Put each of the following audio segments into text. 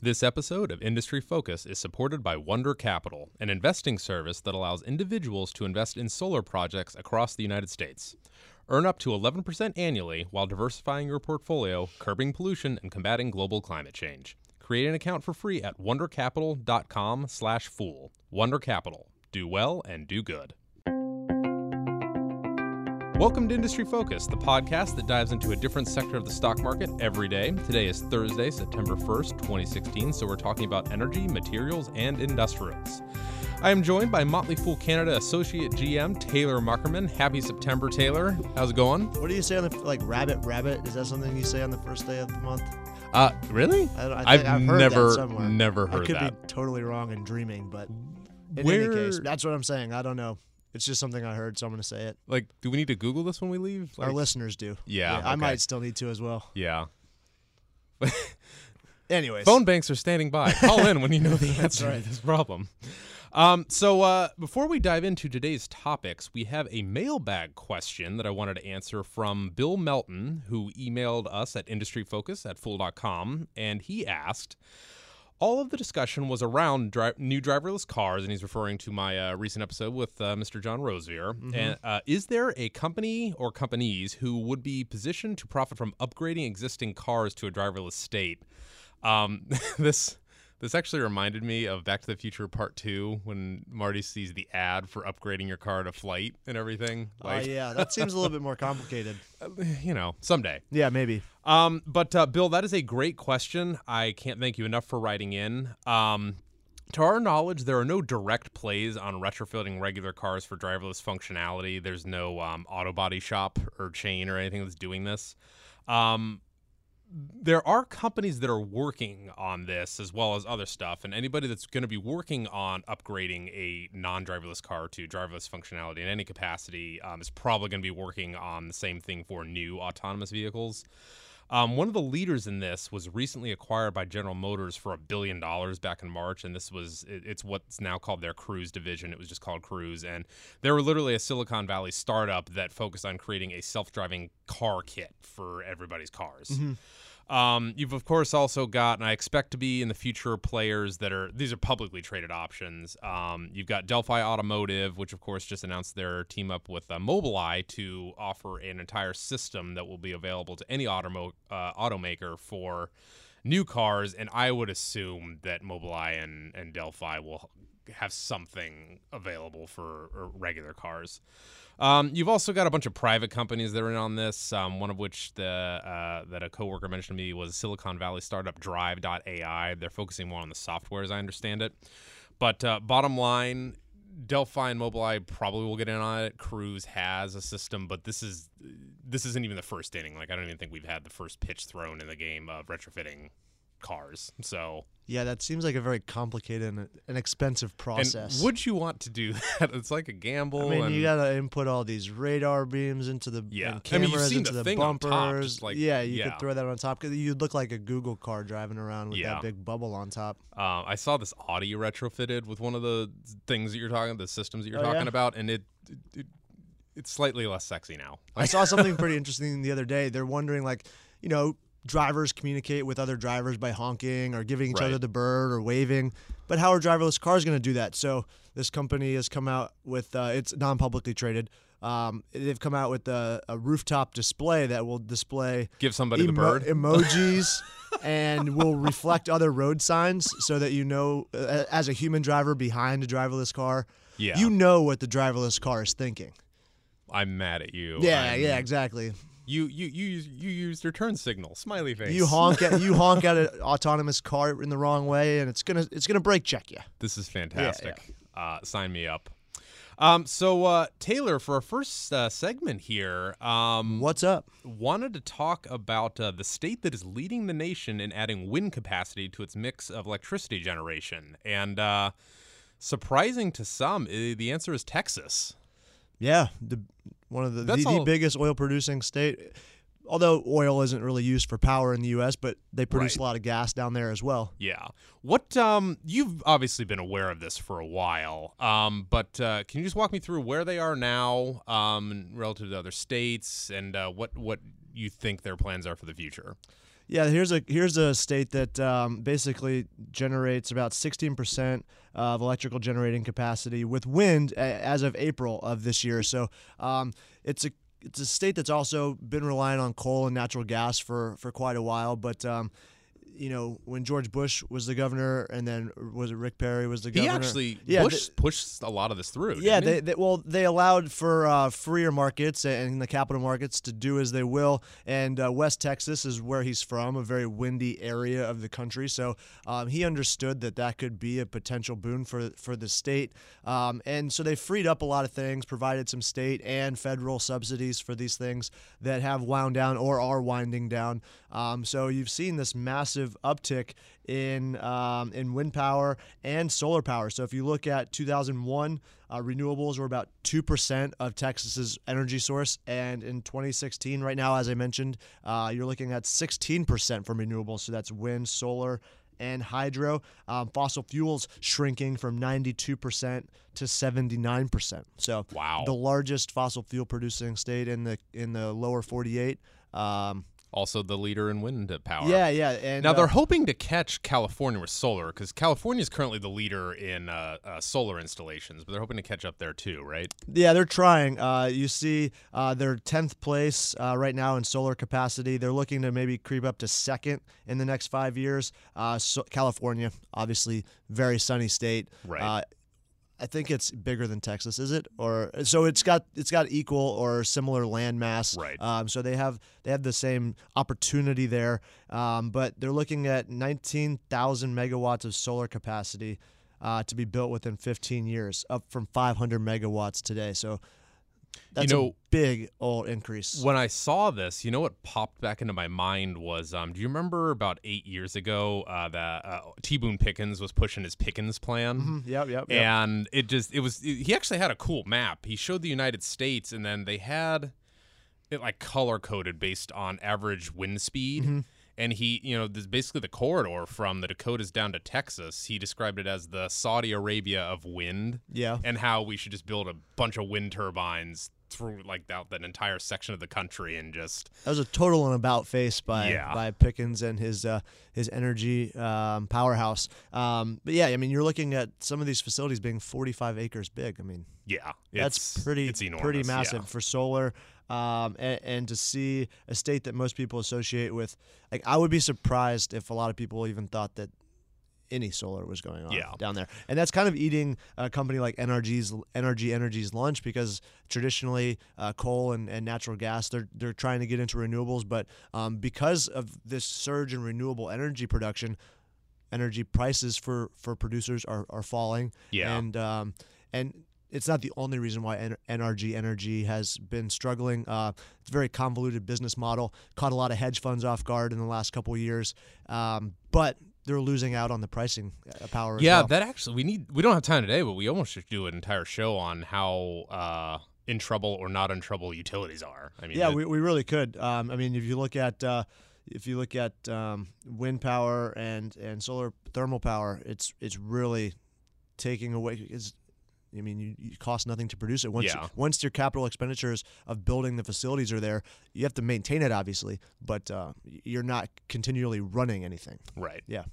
This episode of Industry Focus is supported by Wonder Capital, an investing service that allows individuals to invest in solar projects across the United States. Earn up to 11% annually while diversifying your portfolio, curbing pollution, and combating global climate change. Create an account for free at wondercapital.com/fool. Wonder Capital. Do well and do good. Welcome to Industry Focus, the podcast that dives into a different sector of the stock market every day. Today is Thursday, September 1st, 2016, so we're talking about energy, materials, and industrials. I am joined by Motley Fool Canada Associate GM Taylor Muckerman. Happy September, Taylor. How's it going? What do you say on the like rabbit rabbit? Is that something you say on the first day of the month? Uh, really? I, don't- I I've think I've heard never, that never I could that. be totally wrong and dreaming, but in Where, any case, that's what I'm saying. I don't know. It's just something I heard, so I'm going to say it. like, do we need to Google this when we leave? Our listeners do. Yeah, I okay. might still need to as well. Yeah. Anyways, Phone banks are standing by. Call in when you know the answer right. to this problem. Um, so uh, before we dive into today's topics, we have a mailbag question that I wanted to answer from Bill Melton, who emailed us at industryfocus at fool.com, and he asked. All of the discussion was around dri- new driverless cars, and he's referring to my uh, recent episode with uh, Mr. John Rosevear. And uh, is there a company or companies who would be positioned to profit from upgrading existing cars to a driverless state? Um, this this actually reminded me of Back to the Future Part Two when Marty sees the ad for upgrading your car to flight and everything. Oh Like, yeah, that seems a little bit more complicated. you know, someday. Yeah, maybe. Um, but uh, Bill, that is a great question. I can't thank you enough for writing in. Um, to our knowledge, there are no direct plays on retrofitting regular cars for driverless functionality. There's no um, auto body shop or chain or anything that's doing this. Um, there are companies that are working on this as well as other stuff, and anybody that's going to be working on upgrading a non-driverless car to driverless functionality in any capacity um, is probably going to be working on the same thing for new autonomous vehicles. Um, one of the leaders in this was recently acquired by General Motors for a billion dollars back in March, and this was it, it's what's now called their Cruise division. It was just called Cruise, and they were literally a Silicon Valley startup that focused on creating a self-driving car kit for everybody's cars. Um, you've of course also got, and I expect to be in the future players that are these are publicly traded options. Um, you've got Delphi Automotive, which of course just announced their team up with uh, Mobileye to offer an entire system that will be available to any automo- uh, automaker for new cars. And I would assume that Mobileye and, and Delphi will have something available for uh, regular cars. Um, you've also got a bunch of private companies that are in on this. Um, one of which the uh, that a coworker mentioned to me was Silicon Valley startup Drive.ai. They're focusing more on the software, as I understand it. But uh, bottom line, Delphi and Mobileye probably will get in on it. Cruise has a system, but this is this isn't even the first inning. Like I don't even think we've had the first pitch thrown in the game of retrofitting cars. So Yeah, that seems like a very complicated and an expensive process. and would you want to do that? It's like a gamble. I mean, you gotta input all these radar beams into the Yeah. and I mean, cameras into the the, bumpers. top, like- yeah, you yeah. could throw that on top because you'd look like a Google car driving around with Yeah. that big bubble on top. Uh, I saw this Audi retrofitted with one of the things that you're talking, the systems that you're Oh, talking about, and it, it, it it's slightly less sexy now. I saw something pretty interesting the other day. They're wondering, like, you know, drivers communicate with other drivers by honking or giving each Right. other the bird or waving. But how are driverless cars going to do that? So this company has come out with uh, it's non-publicly traded. Um, they've come out with a, a rooftop display that will display Give somebody the bird. emojis and will reflect other road signs so that you know, uh, as a human driver behind a driverless car, Yeah. you know what the driverless car is thinking. I'm mad at you. Yeah, I'm- yeah, exactly. You you you use- you used your turn signal, smiley face. You honk at you honk at an autonomous car in the wrong way, and it's gonna it's gonna brake check you. This is fantastic. Uh, sign me up. Um, so uh, Taylor, for our first uh, segment here, um, What's up? wanted to talk about uh, the state that is leading the nation in adding wind capacity to its mix of electricity generation, and uh, surprising to some, the answer is Texas. Yeah, the one of the the, the biggest oil producing state. Although oil isn't really used for power in the U.S., but they produce Right. a lot of gas down there as well. Yeah. What um you've obviously been aware of this for a while. Um but uh, can you just walk me through where they are now um relative to other states and uh, what what you think their plans are for the future? Yeah, here's a here's a state that um, basically generates about 16% of electrical generating capacity with wind as of April of this year. So um, it's a it's a state that's also been relying on coal and natural gas for for quite a while, but um, you know, when George Bush was the governor, and then was it Rick Perry was the governor? He actually Yeah, Bush pushed a lot of this through. yeah, they, they well they allowed for uh, freer markets and the capital markets to do as they will. And uh, West Texas is where he's from, a very windy area of the country. So um, he understood that that could be a potential boon for for the state. Um, and so they freed up a lot of things, provided some state and federal subsidies for these things that have wound down or are winding down. Um, so you've seen this massive uptick in um, in wind power and solar power. So if you look at 2001, uh, renewables were about two percent of Texas's energy source, and in 2016, right now, as I mentioned, uh, you're looking at 16 percent from renewables. So that's wind, solar. And hydro, um, fossil fuels shrinking from 92% to 79%. So, Wow. the largest fossil fuel producing state in the in the lower 48. Um, also the leader in wind power. yeah, yeah. And Now uh, they're hoping to catch California with solar because California is currently the leader in uh, uh, solar installations, but they're hoping to catch up there too, right? Yeah, they're trying. Uh, you see, uh, they're 10th place uh, right now in solar capacity. They're looking to maybe creep up to second in the next five years. Uh, so California, obviously, very sunny state. Right. I think it's bigger than Texas, is it? Or so it's got it's got equal or similar land mass. Right. Um, so they have they have the same opportunity there, um, but they're looking at 19,000 megawatts of solar capacity uh, to be built within 15 years, up from 500 megawatts today. So that's know- a big old increase. When I saw this, you know what popped back into my mind was, um, do you remember about eight years ago uh, that uh, T. Boone Pickens was pushing his Pickens plan? Mhm, Yep, yep, yep. and it just it was he actually had a cool map he showed the united states and then they had it like color coded based on average wind speed Mm-hmm. And he you know this basically the corridor from the dakotas down to texas he described it as the saudi arabia of wind yeah. and how we should just build a bunch of wind turbines through like that, that entire section of the country and just That was a total and about face by Yeah. by Pickens and his uh, his energy um, powerhouse. Um, but yeah, I mean, you're looking at some of these facilities being 45 acres big. I mean, yeah that's it's- pretty it's enormous, pretty yeah. massive for solar. Um, and, and to see a state that most people associate with, like, I would be surprised if a lot of people even thought that any solar was going on Yeah. down there. And that's kind of eating a company like NRG's NRG Energy's lunch because traditionally uh, coal and, and natural gas they're they're trying to get into renewables, but um, because of this surge in renewable energy production, energy prices for for producers are, are falling. Yeah. And um, and it's not the only reason why NRG Energy has been struggling. Uh, it's a very convoluted business model. Caught a lot of hedge funds off guard in the last couple of years, um, but they're losing out on the pricing uh, power. Yeah, well. that actually we need. We don't have time today, but we almost should do an entire show on how uh, in trouble or not in trouble utilities are. I mean, yeah, it- we, we really could. Um, I mean, if you look at uh, if you look at um, wind power and and solar thermal power, it's it's really taking away. It's, I mean, you, you cost nothing to produce it. Once Yeah. once your capital expenditures of building the facilities are there, you have to maintain it, obviously, but uh, you're not continually running anything. right. Yeah.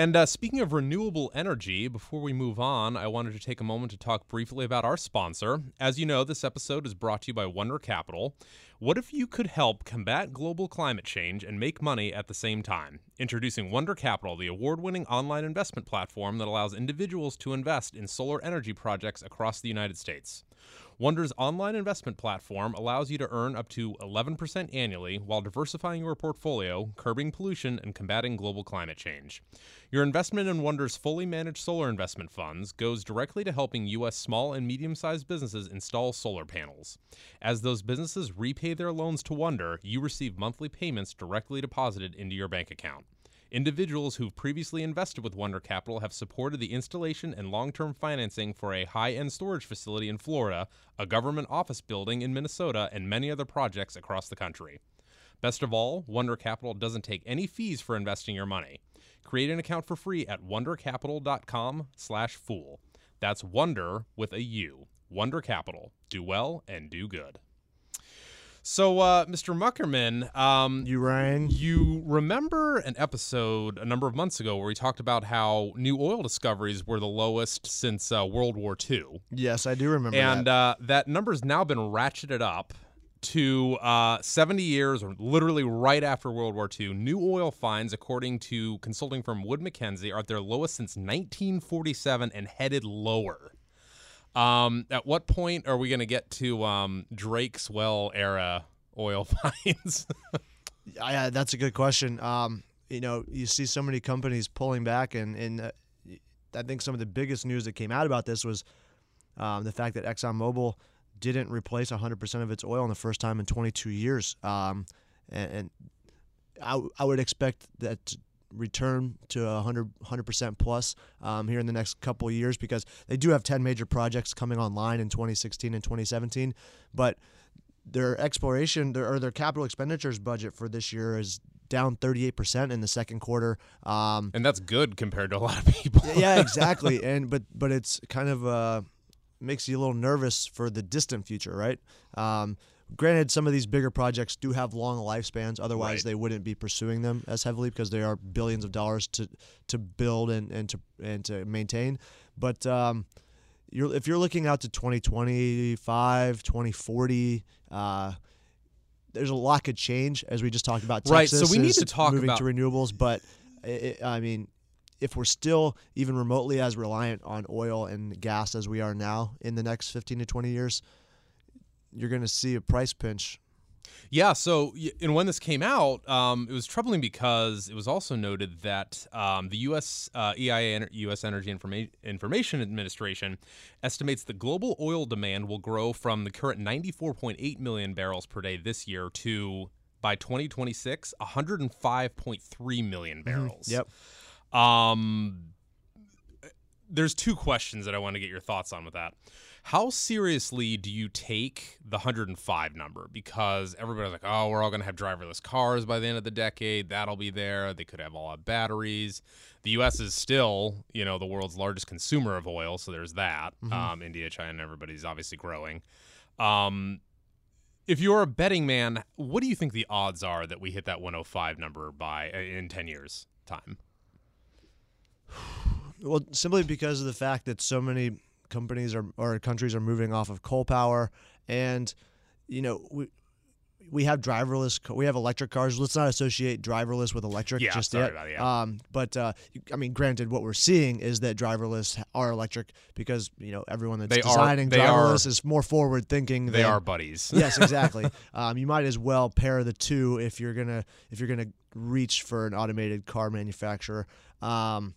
And uh, speaking of renewable energy, before we move on, I wanted to take a moment to talk briefly about our sponsor. As you know, this episode is brought to you by Wonder Capital. What if you could help combat global climate change and make money at the same time? Introducing Wonder Capital, the award winning online investment platform that allows individuals to invest in solar energy projects across the United States. Wonder's online investment platform allows you to earn up to 11% annually while diversifying your portfolio, curbing pollution, and combating global climate change. Your investment in Wonder's fully managed solar investment funds goes directly to helping U.S. small and medium sized businesses install solar panels. As those businesses repay their loans to Wonder, you receive monthly payments directly deposited into your bank account. Individuals who've previously invested with Wonder Capital have supported the installation and long term financing for a high end storage facility in Florida, a government office building in Minnesota, and many other projects across the country. Best of all, Wonder Capital doesn't take any fees for investing your money. Create an account for free at wondercapital.com/fool. That's wonder with a U. Wonder Capital. Do well and do good. So, uh, Mr. Muckerman, um, You rang. you remember an episode a number of months ago where we talked about how new oil discoveries were the lowest since uh, World War II, Yes, I do remember and that. uh, that number's now been ratcheted up to uh, 70 years, or literally right after World War II. New oil finds, according to consulting firm Wood Mackenzie, are at their lowest since 1947 and headed lower. Um, at what point are we going to get to um, Drake's well era oil finds? Yeah, that's a good question. Um, you know, you see so many companies pulling back, and and uh, I think some of the biggest news that came out about this was um, the fact that ExxonMobil didn't replace 100% of its oil in the first time in 22 years. Um, and, and I, w- I would expect that return to 100 100% plus um, here in the next couple of years because they do have 10 major projects coming online in 2016 and 2017, but their exploration their, or their capital expenditures budget for this year is down 38% in the second quarter. Um, and that's good compared to a lot of people. yeah, exactly. And but but it's kind of uh, makes you a little nervous for the distant future, right? Um, granted, some of these bigger projects do have long lifespans. Otherwise, Right. they wouldn't be pursuing them as heavily because they are billions of dollars to to build and, and to and to maintain. But um, you're if you're looking out to 2025, 2040. Uh, there's a lot could change as we just talked about. Right, so we need to talk moving about- to renewables, but i I I mean, if we're still even remotely as reliant on oil and gas as we are now in the next 15 to 20 years, you're going to see a price pinch. Yeah. So, and when this came out, um, it was troubling because it was also noted that um, the U.S. Uh, EIA, U.S. Energy Informa- Information Administration, estimates the global oil demand will grow from the current 94.8 million barrels per day this year to by 2026 105.3 million barrels. Yep. Um, there's two questions that I want to get your thoughts on with that. How seriously do you take the 105 number? Because everybody's like, oh, we're all going to have driverless cars by the end of the decade. That'll be there. They could have all have batteries. The U.S. is still, you know, the world's largest consumer of oil, so there's that. Um, India, China, everybody's obviously growing. Um, if you're a betting man, what do you think the odds are that we hit that 105 number by uh, in 10 years time? Well, simply because of the fact that so many companies are or countries are moving off of coal power, and you know we we have driverless, we have electric cars. Let's not associate driverless with electric Yeah, just yet. yeah. Um, but uh, I mean, granted, what we're seeing is that driverless are electric because you know everyone that's They designing are- driverless is more forward thinking. They than, are buddies. yes, exactly. Um, you might as well pair the two if you're gonna if you're gonna reach for an automated car manufacturer. Um,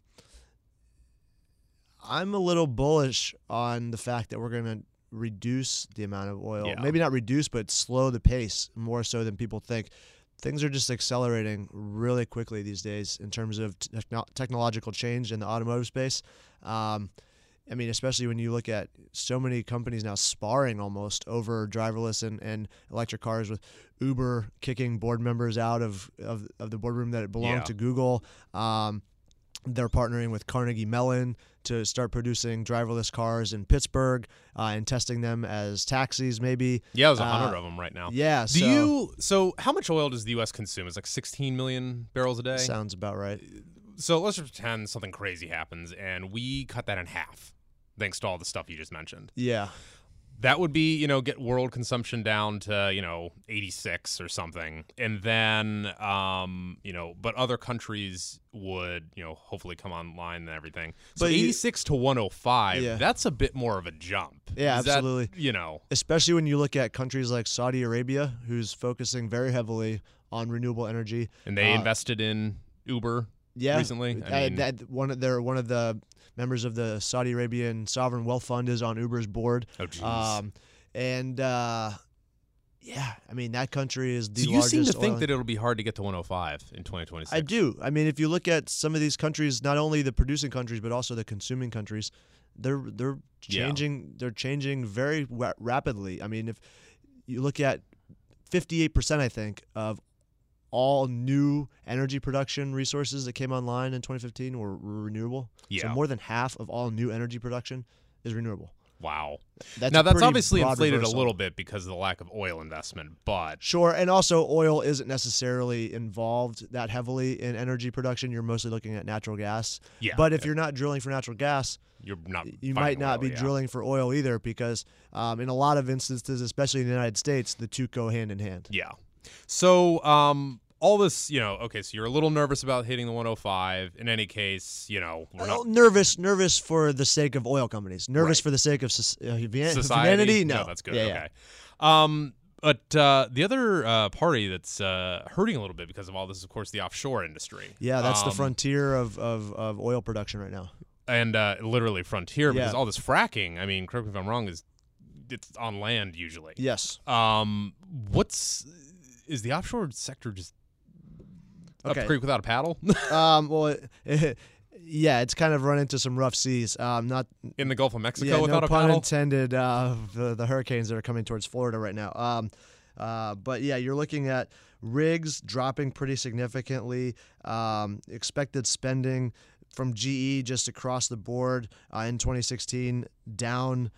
I'm a little bullish on the fact that we're gonna reduce the amount of oil. Yeah. Maybe not reduce, but slow the pace more so than people think. Things are just accelerating really quickly these days in terms of techno- technological change in the automotive space. Um, I mean, especially when you look at so many companies now sparring almost over driverless and, and electric cars with Uber kicking board members out of, of, of the boardroom that it belonged Yeah. to Google. Um, they're partnering with Carnegie Mellon to start producing driverless cars in Pittsburgh uh, and testing them as taxis, maybe. Yeah, there's a hundred Uh, of them right now. Yeah. Do so, you? So, how much oil does the U.S. consume? It's like 16 million barrels a day. Sounds about right. so let's just pretend something crazy happens and we cut that in half, thanks to all the stuff you just mentioned. Yeah. That would be, you know, get world consumption down to, you know, 86 or something. And then, um, you know, but other countries would, you know, hopefully come online and everything. So But you- 86 to 105, Yeah. that's a bit more of a jump. Yeah, Is that, absolutely. you know, especially when you look at countries like Saudi Arabia, who's focusing very heavily on renewable energy. and they Uh, invested in Uber Yeah, recently. I mean, that one of they're one of the members of the Saudi Arabian sovereign wealth fund is on Uber's board. oh, jeez. Um, and uh, yeah, I mean that country is the so you largest. seem to think that it'll be hard to get to 105 in 2026. I do. I mean, if you look at some of these countries, not only the producing countries but also the consuming countries, they're they're Yeah. changing. They're changing very rapidly. I mean, if you look at 58%, I think of all new energy production resources that came online in 2015 were, were renewable. Yeah. So more than half of all new energy production is renewable. Wow. That's now that's obviously inflated reversal. a little bit because of the lack of oil investment, but Sure, and also oil isn't necessarily involved that heavily in energy production. You're mostly looking at natural gas. Yeah, But if yeah. you're not drilling for natural gas, you're not. you might not oil, be yeah. drilling for oil either, because um, in a lot of instances, especially in the United States, the two go hand in hand. Yeah. So, um, all this, you know, okay, so you're a little nervous about hitting the 105. In any case, you know, we're Well, not nervous, nervous for the sake of oil companies. Nervous Right. for the sake of soc- uh, human- society. humanity. No, that's good. Yeah, okay. Um, but uh, the other uh, party that's uh, hurting a little bit because of all this, is, of course, the offshore industry. Yeah, that's the Um, frontier of, of, of oil production right now. and uh, literally frontier because Yeah. all this fracking. I mean, correct me if I'm wrong. Is it's on land usually. Yes. Um, what's is the offshore sector just Okay. the creek without a paddle um, well, it, yeah, it's kind of run into some rough seas. Um, not in the Gulf of Mexico yeah, without no a pun paddle? intended. Uh, the the hurricanes that are coming towards Florida right now. Um, uh, but yeah, you're looking at rigs dropping pretty significantly. Um, expected spending from GE just across the board uh, in 2016 down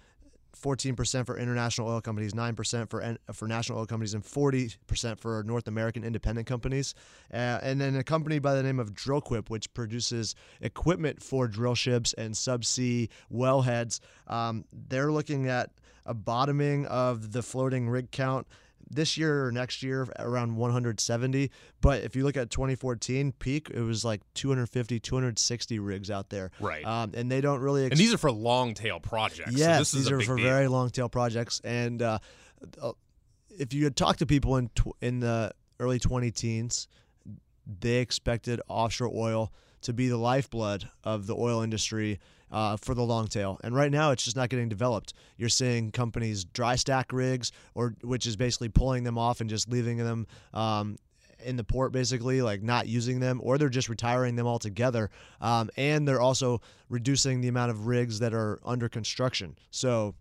14% for international oil companies, 9% for for national oil companies, and 40% for North American independent companies. Uh, and then a company by the name of Dril-Quip, which produces equipment for drill ships and subsea wellheads, um, they're looking at a bottoming of the floating rig count this year or next year around 170 but if you look at 2014 peak it was like 250 260 rigs out there Right. um, and they don't really and these are for long tail projects. so Yes, is these are for deal. very long tail projects. And uh, uh, if you had talked to people in tw- in the early 20 teens, they expected offshore oil to be the lifeblood of the oil industry uh, for the long tail. And right now, it's just not getting developed. You're seeing companies dry stack rigs, or which is basically pulling them off and just leaving them. Um, in the port, basically, like not using them, or they're just retiring them altogether. Um, and they're also reducing the amount of rigs that are under construction. So,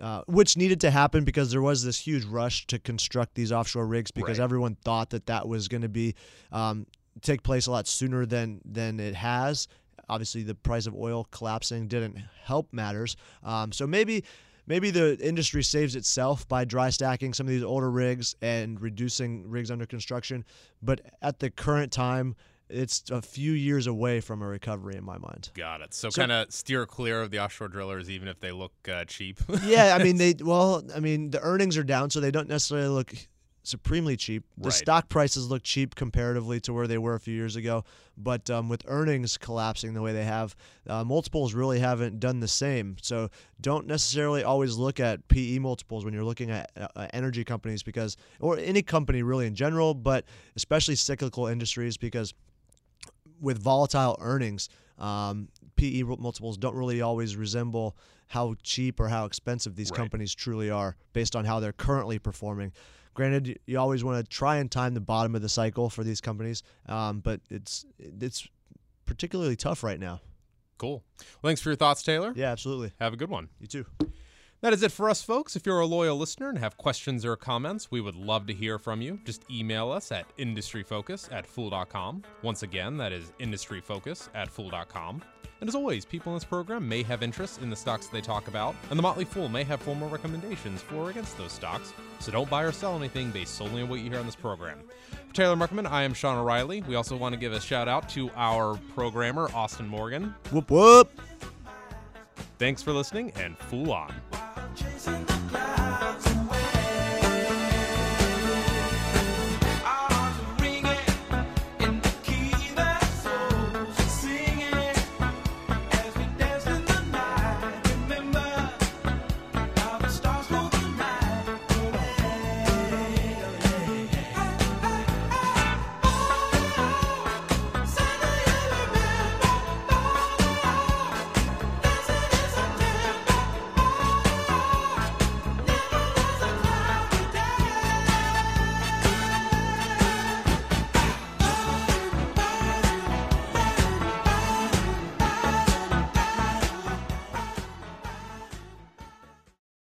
uh, which needed to happen because there was this huge rush to construct these offshore rigs because Right. everyone thought that that was going to be um, take place a lot sooner than than it has. Obviously, the price of oil collapsing didn't help matters. Um, so maybe maybe the industry saves itself by dry stacking some of these older rigs and reducing rigs under construction. But at the current time, it's a few years away from a recovery in my mind. Got it. So, So- kind of steer clear of the offshore drillers, even if they look uh, cheap. yeah, I mean they well, I mean the earnings are down, so they don't necessarily look supremely cheap. The Right. stock prices look cheap comparatively to where they were a few years ago, but um, with earnings collapsing the way they have, uh, multiples really haven't done the same. So don't necessarily always look at PE multiples when you're looking at uh, energy companies because, or any company really in general, but especially cyclical industries because with volatile earnings, um, PE multiples don't really always resemble how cheap or how expensive these Right. companies truly are based on how they're currently performing. Granted, you always want to try and time the bottom of the cycle for these companies, um, but it's it's particularly tough right now. cool. Well, thanks for your thoughts, Taylor. Yeah, absolutely. Have a good one. You too. That is it for us, folks. If you're a loyal listener and have questions or comments, we would love to hear from you. Just email us at industryfocus at fool.com. Once again, that is industryfocus at fool.com. And as always, people in this program may have interest in the stocks they talk about, and the Motley Fool may have formal recommendations for or against those stocks, so don't buy or sell anything based solely on what you hear on this program. For Taylor Muckerman, I am Sean O'Reilly. We also want to give a shout out to our programmer, Austin Morgan. Whoop whoop. Thanks for listening, and Fool on. chasing the clouds.